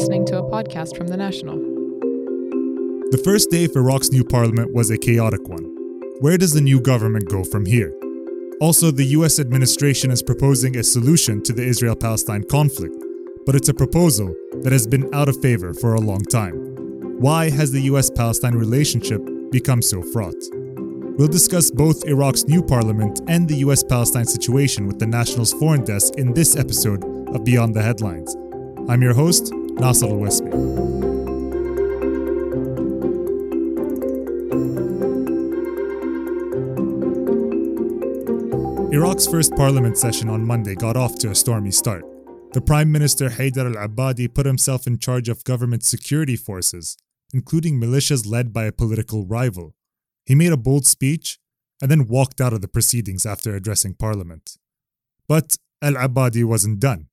listening to a podcast from The National. The first day of Iraq's new parliament was a chaotic one. Where does the new government go from here? Also, the US administration is proposing a solution to the Israel Palestine conflict, but it's a proposal that has been out of favor for a long time. Why has the US Palestine relationship become so fraught? We'll discuss both Iraq's new parliament and the US Palestine situation with the National's foreign desk in this episode of Beyond the Headlines. I'm your host, Nasser Al Wasmi. Iraq's first parliament session on Monday got off to a stormy start. The Prime Minister Haider al Abadi put himself in charge of government security forces, including militias led by a political rival. He made a bold speech and then walked out of the proceedings after addressing Parliament. But al Abadi wasn't done.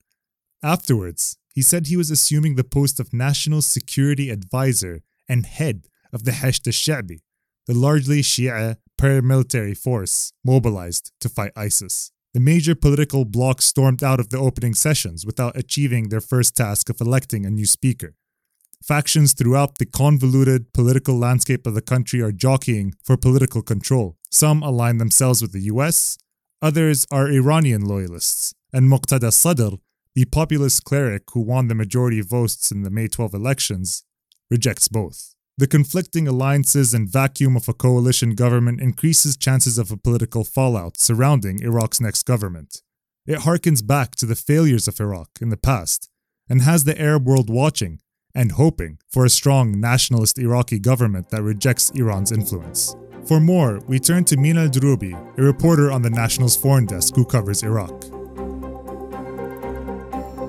Afterwards, he said he was assuming the post of National Security Advisor and head of the Hashd al-Sha'bi, the largely Shia paramilitary force mobilized to fight ISIS. The major political bloc stormed out of the opening sessions without achieving their first task of electing a new speaker. Factions throughout the convoluted political landscape of the country are jockeying for political control. Some align themselves with the US, others are Iranian loyalists, and Muqtada Sadr the populist cleric who won the majority of votes in the May 12 elections rejects both. The conflicting alliances and vacuum of a coalition government increases chances of a political fallout surrounding Iraq's next government. It harkens back to the failures of Iraq in the past and has the Arab world watching and hoping for a strong nationalist Iraqi government that rejects Iran's influence. For more, we turn to Mina Aldroubi, a reporter on the National's foreign desk who covers Iraq.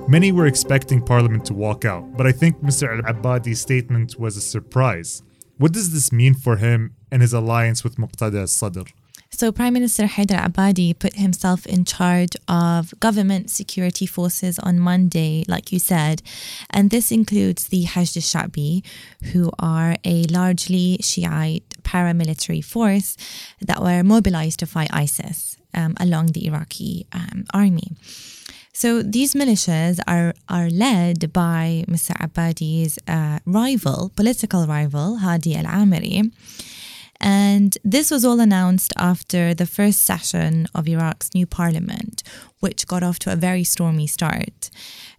Many were expecting Parliament to walk out, but I think Mr. Al Abadi's statement was a surprise. What does this mean for him and his alliance with Muqtada al-Sadr? So, Prime Minister Haider Abadi put himself in charge of government security forces on Monday, like you said. And this includes the Hashd al-Sha'bi, who are a largely Shiite paramilitary force that were mobilized to fight ISIS um, along the Iraqi um, army. So these militias are, are led by Mr. Abadi's uh, rival, political rival, Hadi al Amiri. And this was all announced after the first session of Iraq's new parliament, which got off to a very stormy start.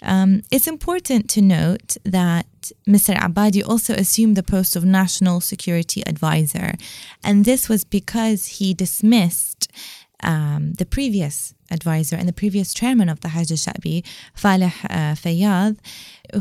Um, it's important to note that Mr. Abadi also assumed the post of National Security Advisor, and this was because he dismissed um, the previous advisor and the previous chairman of the Hashd al-Sha'bi, Faleh uh, Fayyad,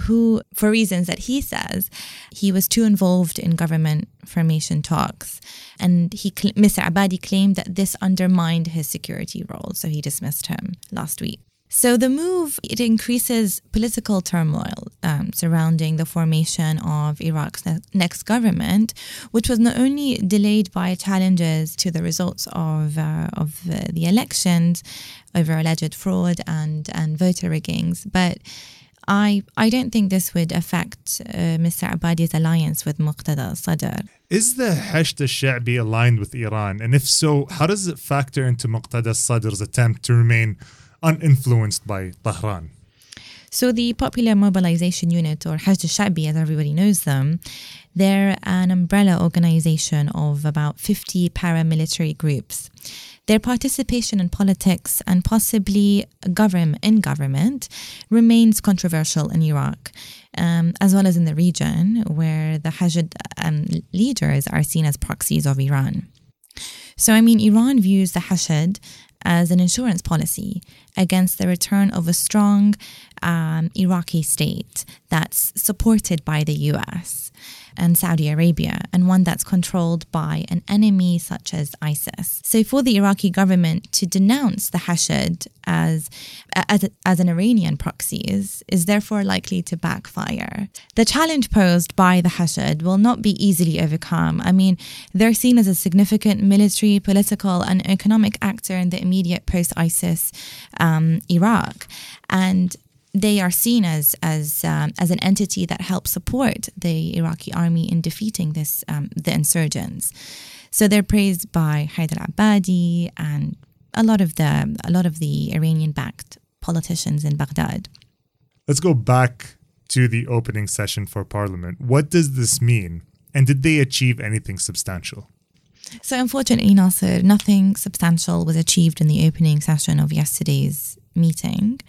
who, for reasons that he says, he was too involved in government formation talks. And he, Mr. Abadi claimed that this undermined his security role, so he dismissed him last week. So the move it increases political turmoil um, surrounding the formation of Iraq's ne- next government, which was not only delayed by challenges to the results of uh, of uh, the elections over alleged fraud and and voter riggings, but I I don't think this would affect uh, Mr. Abadi's alliance with Muqtada al-Sadr. Is the Hashd al-Sha'bi aligned with Iran? And if so, how does it factor into Muqtada al-Sadr's attempt to remain uninfluenced by Tehran. So the Popular Mobilization Unit, or Hashd al-Sha'bi as everybody knows them, they're an umbrella organization of about 50 paramilitary groups. Their participation in politics and possibly government in government remains controversial in Iraq, um, as well as in the region, where the Hashd um, leaders are seen as proxies of Iran. So, I mean, Iran views the Hashd as an insurance policy against the return of a strong um, Iraqi state that's supported by the US and Saudi Arabia, and one that's controlled by an enemy such as ISIS. So, for the Iraqi government to denounce the Hashd as, as, as an Iranian proxy is, is therefore likely to backfire. The challenge posed by the Hashd will not be easily overcome. I mean, they're seen as a significant military, political, and economic actor in the immediate post ISIS um, Iraq. And they are seen as as um, as an entity that helps support the Iraqi army in defeating this um, the insurgents. So they're praised by Haider Abadi and a lot of the a lot of the Iranian backed politicians in Baghdad. Let's go back to the opening session for Parliament. What does this mean? And did they achieve anything substantial? So, unfortunately, Nasser, nothing substantial was achieved in the opening session of yesterday's meeting.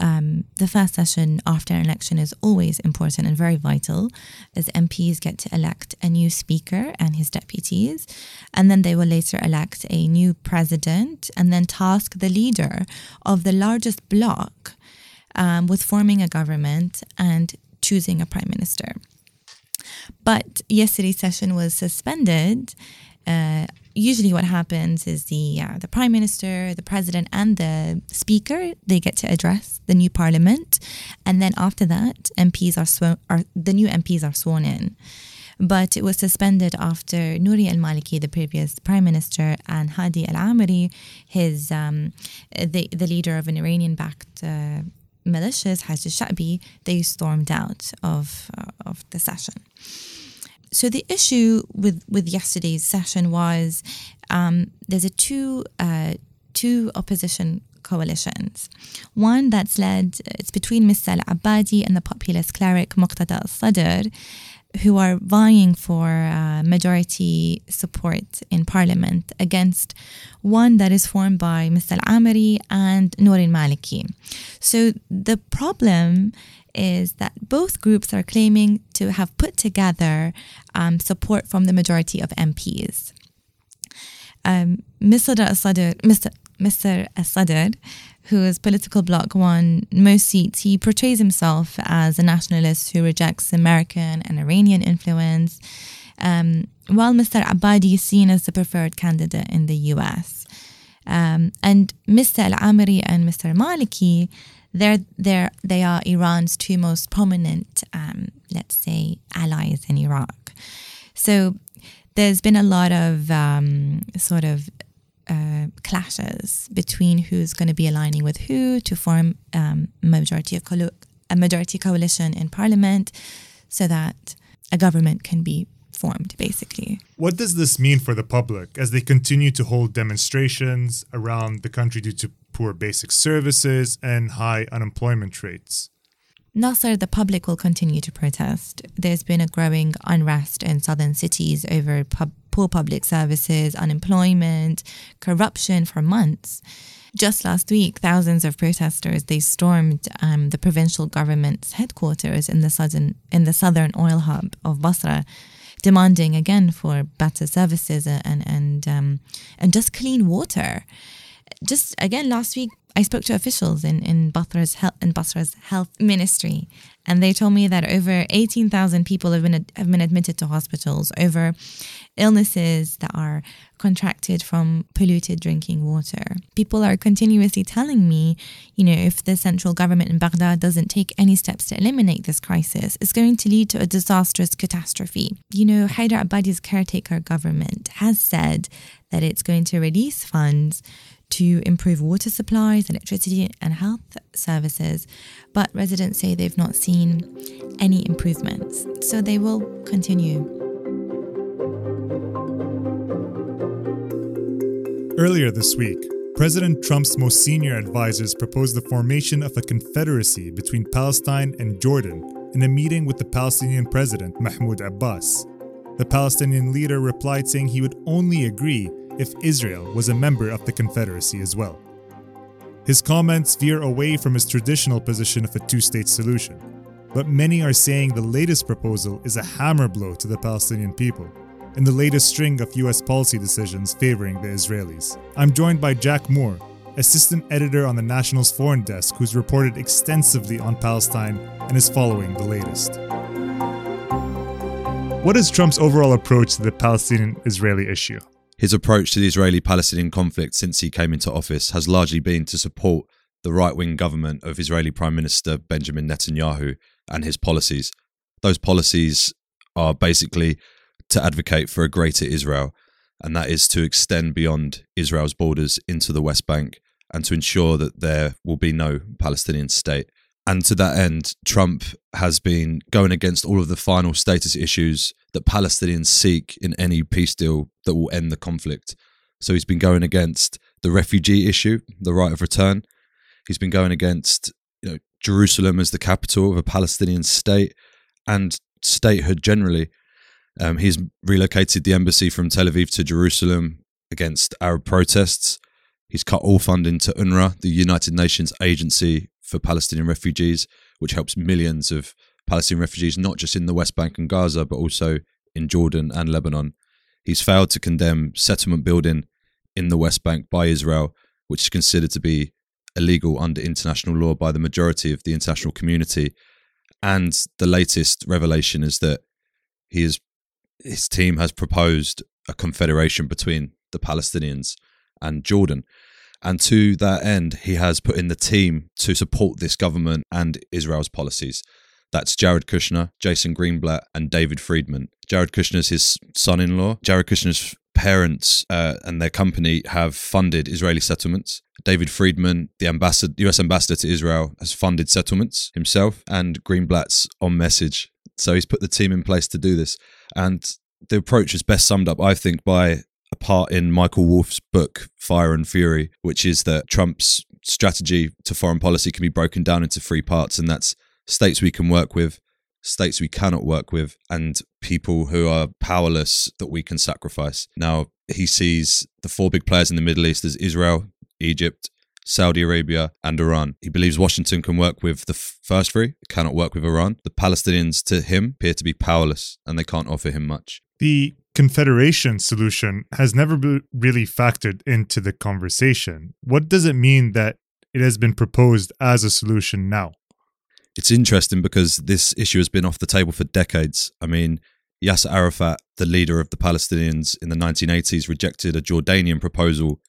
Um, the first session after an election is always important and very vital, as MPs get to elect a new speaker and his deputies, and then they will later elect a new president and then task the leader of the largest bloc um, with forming a government and choosing a prime minister. But yesterday's session was suspended. Uh, usually, what happens is the uh, the prime minister, the president, and the speaker they get to address the new parliament, and then after that, MPs are sworn. Are, the new MPs are sworn in. But it was suspended after Nouri al Maliki, the previous prime minister, and Hadi al Amiri, his um, the the leader of an Iranian-backed. Uh, militias, Hashd al-Sha'bi, they stormed out of uh, of the session. So the issue with with yesterday's session was um, there's a two uh, two opposition coalitions. One that's led it's between Mr. Al-Abadi and the populist cleric Muqtada al-Sadr who are vying for uh, majority support in parliament against one that is formed by Mr. Al-Amiri and Nouri Maliki. So the problem is that both groups are claiming to have put together um, support from the majority of MPs. Um, Mr. Al-Sadr, Mr. Political bloc won most seats, he portrays himself as a nationalist who rejects American and Iranian influence, um, while Mr. Abadi is seen as the preferred candidate in the US. Um, and Mr. Al Amiri and Mr. Maliki, they're, they're, they are Iran's two most prominent, um, let's say, allies in Iraq. So there's been a lot of um, sort of uh, clashes between who's going to be aligning with who to form um, majority of a majority coalition in parliament, so that a government can be formed. Basically, what does this mean for the public as they continue to hold demonstrations around the country due to poor basic services and high unemployment rates? Nasser, the public will continue to protest. There's been a growing unrest in southern cities over pub- poor public services, unemployment, corruption for months. Just last week, thousands of protesters they stormed um, the provincial government's headquarters in the southern in the southern oil hub of Basra, demanding again for better services and and um, and just clean water. Just again last week, I spoke to officials in, in Basra's health in Basra's health ministry, and they told me that over eighteen thousand people have been have been admitted to hospitals over illnesses that are contracted from polluted drinking water. People are continuously telling me, you know, if the central government in Baghdad doesn't take any steps to eliminate this crisis, it's going to lead to a disastrous catastrophe. You know, Haider Abadi's caretaker government has said that it's going to release funds to improve water supplies, electricity, and health services, but residents say they've not seen any improvements, so they will continue. Earlier this week, President Trump's most senior advisors proposed the formation of a confederacy between Palestine and Jordan in a meeting with the Palestinian president Mahmoud Abbas. The Palestinian leader replied saying he would only agree if Israel was a member of the Confederacy as well. His comments veer away from his traditional position of a two state solution, but many are saying the latest proposal is a hammer blow to the Palestinian people in the latest string of US policy decisions favoring the Israelis. I'm joined by Jack Moore, assistant editor on the National's foreign desk, who's reported extensively on Palestine and is following the latest. What is Trump's overall approach to the Palestinian Israeli issue? His approach to the Israeli Palestinian conflict since he came into office has largely been to support the right wing government of Israeli Prime Minister Benjamin Netanyahu and his policies. Those policies are basically to advocate for a greater Israel, and that is to extend beyond Israel's borders into the West Bank and to ensure that there will be no Palestinian state. And to that end, Trump has been going against all of the final status issues that Palestinians seek in any peace deal that will end the conflict. So he's been going against the refugee issue, the right of return. He's been going against you know, Jerusalem as the capital of a Palestinian state and statehood generally. Um, he's relocated the embassy from Tel Aviv to Jerusalem against Arab protests. He's cut all funding to UNRWA, the United Nations Agency for Palestinian Refugees, which helps millions of Palestinian refugees, not just in the West Bank and Gaza, but also in Jordan and Lebanon. He's failed to condemn settlement building in the West Bank by Israel, which is considered to be illegal under international law by the majority of the international community. And the latest revelation is that he is, his team has proposed a confederation between the Palestinians and Jordan. And to that end, he has put in the team to support this government and Israel's policies. That's Jared Kushner, Jason Greenblatt, and David Friedman. Jared Kushner's his son in law. Jared Kushner's parents uh, and their company have funded Israeli settlements. David Friedman, the ambassador, US ambassador to Israel, has funded settlements himself, and Greenblatt's on message. So he's put the team in place to do this. And the approach is best summed up, I think, by a part in Michael Wolff's book, Fire and Fury, which is that Trump's strategy to foreign policy can be broken down into three parts, and that's states we can work with, states we cannot work with, and people who are powerless that we can sacrifice. Now, he sees the four big players in the Middle East as Israel, Egypt, Saudi Arabia, and Iran. He believes Washington can work with the first three, cannot work with Iran. The Palestinians, to him, appear to be powerless and they can't offer him much. The confederation solution has never be- really factored into the conversation. What does it mean that it has been proposed as a solution now? It's interesting because this issue has been off the table for decades. I mean, Yasser Arafat, the leader of the Palestinians in the 1980s, rejected a Jordanian proposal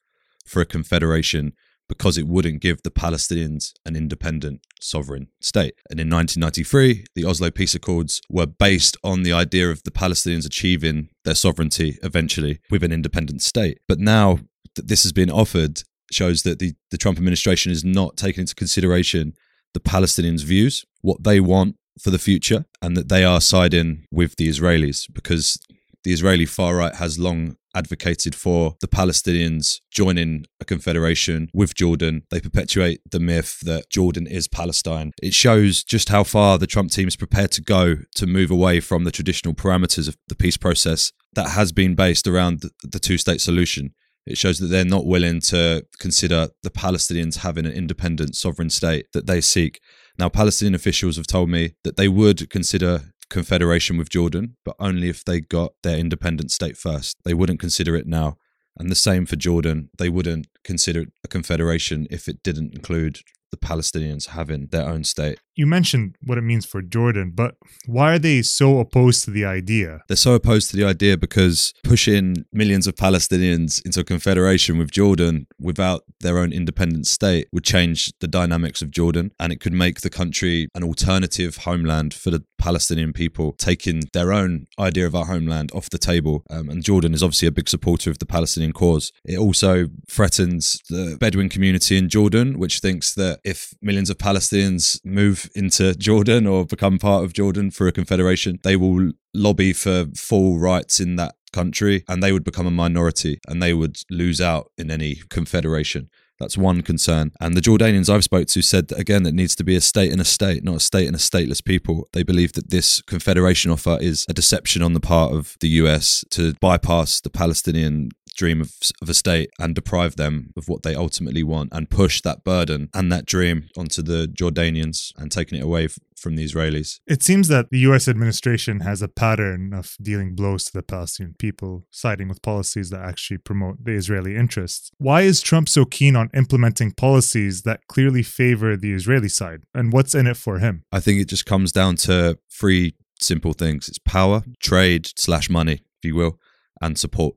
for a confederation because it wouldn't give the Palestinians an independent sovereign state. And in 1993, the Oslo Peace Accords were based on the idea of the Palestinians achieving their sovereignty eventually with an independent state. But now that this has been offered, shows that the, the Trump administration is not taking into consideration the Palestinians' views, what they want for the future, and that they are siding with the Israelis because the Israeli far right has long advocated for the Palestinians joining a confederation with Jordan. They perpetuate the myth that Jordan is Palestine. It shows just how far the Trump team is prepared to go to move away from the traditional parameters of the peace process that has been based around the two state solution. It shows that they're not willing to consider the Palestinians having an independent sovereign state that they seek. Now, Palestinian officials have told me that they would consider confederation with Jordan, but only if they got their independent state first. They wouldn't consider it now. And the same for Jordan. They wouldn't consider a confederation if it didn't include the Palestinians having their own state. You mentioned what it means for Jordan, but why are they so opposed to the idea? They're so opposed to the idea because pushing millions of Palestinians into a confederation with Jordan without their own independent state would change the dynamics of Jordan and it could make the country an alternative homeland for the Palestinian people, taking their own idea of our homeland off the table. Um, and Jordan is obviously a big supporter of the Palestinian cause. It also threatens the Bedouin community in Jordan, which thinks that if millions of Palestinians move into Jordan or become part of Jordan for a confederation, they will lobby for full rights in that country and they would become a minority and they would lose out in any confederation. That's one concern. And the Jordanians I've spoke to said that again, it needs to be a state and a state, not a state and a stateless people. They believe that this confederation offer is a deception on the part of the US to bypass the Palestinian dream of, of a state and deprive them of what they ultimately want and push that burden and that dream onto the Jordanians and taking it away from the Israelis. It seems that the US administration has a pattern of dealing blows to the Palestinian people, siding with policies that actually promote the Israeli interests. Why is Trump so keen on implementing policies that clearly favor the Israeli side? And what's in it for him? I think it just comes down to three simple things it's power, trade, slash money, if you will, and support.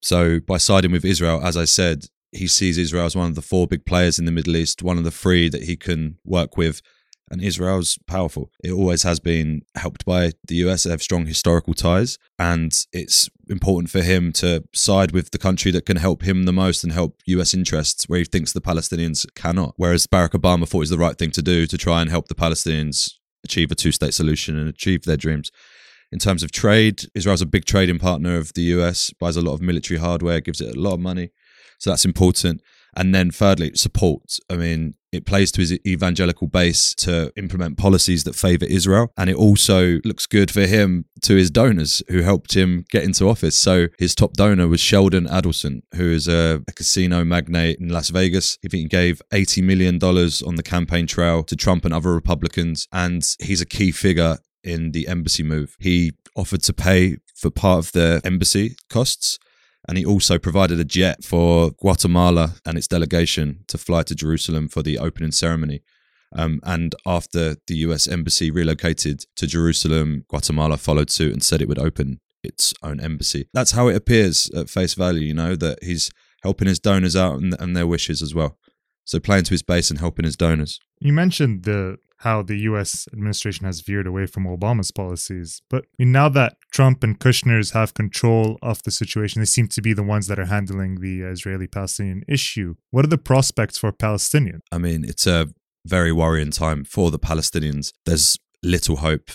So by siding with Israel, as I said, he sees Israel as one of the four big players in the Middle East, one of the three that he can work with. And Israel's powerful. It always has been helped by the US. They have strong historical ties. And it's important for him to side with the country that can help him the most and help US interests where he thinks the Palestinians cannot. Whereas Barack Obama thought it was the right thing to do to try and help the Palestinians achieve a two state solution and achieve their dreams. In terms of trade, Israel's a big trading partner of the US, buys a lot of military hardware, gives it a lot of money. So that's important. And then thirdly, support. I mean, it plays to his evangelical base to implement policies that favor Israel. And it also looks good for him to his donors who helped him get into office. So his top donor was Sheldon Adelson, who is a, a casino magnate in Las Vegas. He gave $80 million on the campaign trail to Trump and other Republicans. And he's a key figure in the embassy move. He offered to pay for part of the embassy costs and he also provided a jet for Guatemala and its delegation to fly to Jerusalem for the opening ceremony. Um, and after the US embassy relocated to Jerusalem, Guatemala followed suit and said it would open its own embassy. That's how it appears at face value, you know, that he's helping his donors out and, and their wishes as well. So playing to his base and helping his donors. You mentioned the how the US administration has veered away from Obama's policies. But I mean, now that Trump and Kushner's have control of the situation, they seem to be the ones that are handling the Israeli Palestinian issue. What are the prospects for Palestinians? I mean, it's a very worrying time for the Palestinians. There's little hope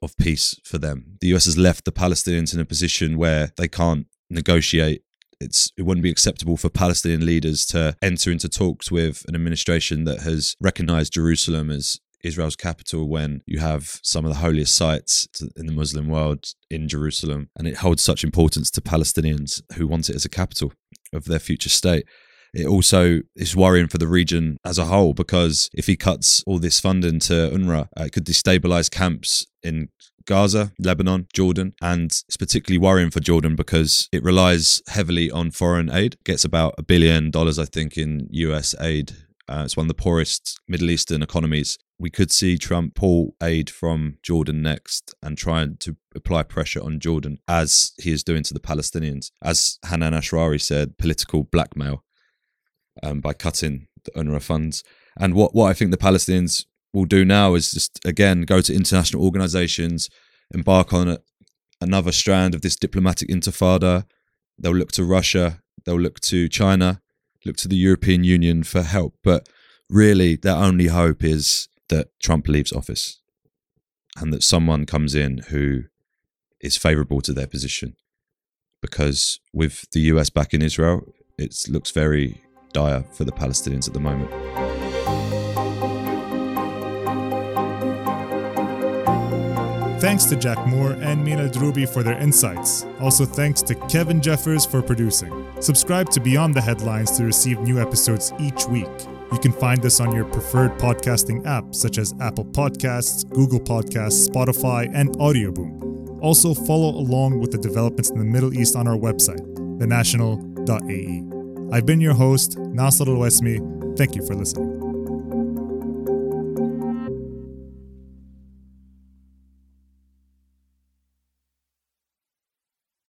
of peace for them. The US has left the Palestinians in a position where they can't negotiate it's it wouldn't be acceptable for Palestinian leaders to enter into talks with an administration that has recognized Jerusalem as Israel's capital when you have some of the holiest sites in the Muslim world in Jerusalem, and it holds such importance to Palestinians who want it as a capital of their future state. It also is worrying for the region as a whole because if he cuts all this funding to UNRWA, uh, it could destabilize camps in Gaza, Lebanon, Jordan, and it's particularly worrying for Jordan because it relies heavily on foreign aid. It gets about a billion dollars, I think, in US aid. Uh, it's one of the poorest Middle Eastern economies we could see Trump pull aid from Jordan next and try to apply pressure on Jordan as he is doing to the Palestinians. As Hanan Ashrawi said, political blackmail um, by cutting the UNRWA funds. And what, what I think the Palestinians will do now is just, again, go to international organizations, embark on a, another strand of this diplomatic intifada. They'll look to Russia, they'll look to China, look to the European Union for help. But really, their only hope is that Trump leaves office and that someone comes in who is favorable to their position. Because with the US back in Israel, it looks very dire for the Palestinians at the moment. Thanks to Jack Moore and Mina Droubi for their insights. Also, thanks to Kevin Jeffers for producing. Subscribe to Beyond the Headlines to receive new episodes each week. You can find us on your preferred podcasting app, such as Apple Podcasts, Google Podcasts, Spotify, and Audioboom. Also, follow along with the developments in the Middle East on our website, thenational.ae. I've been your host, Nasser Al Wasmi. Thank you for listening.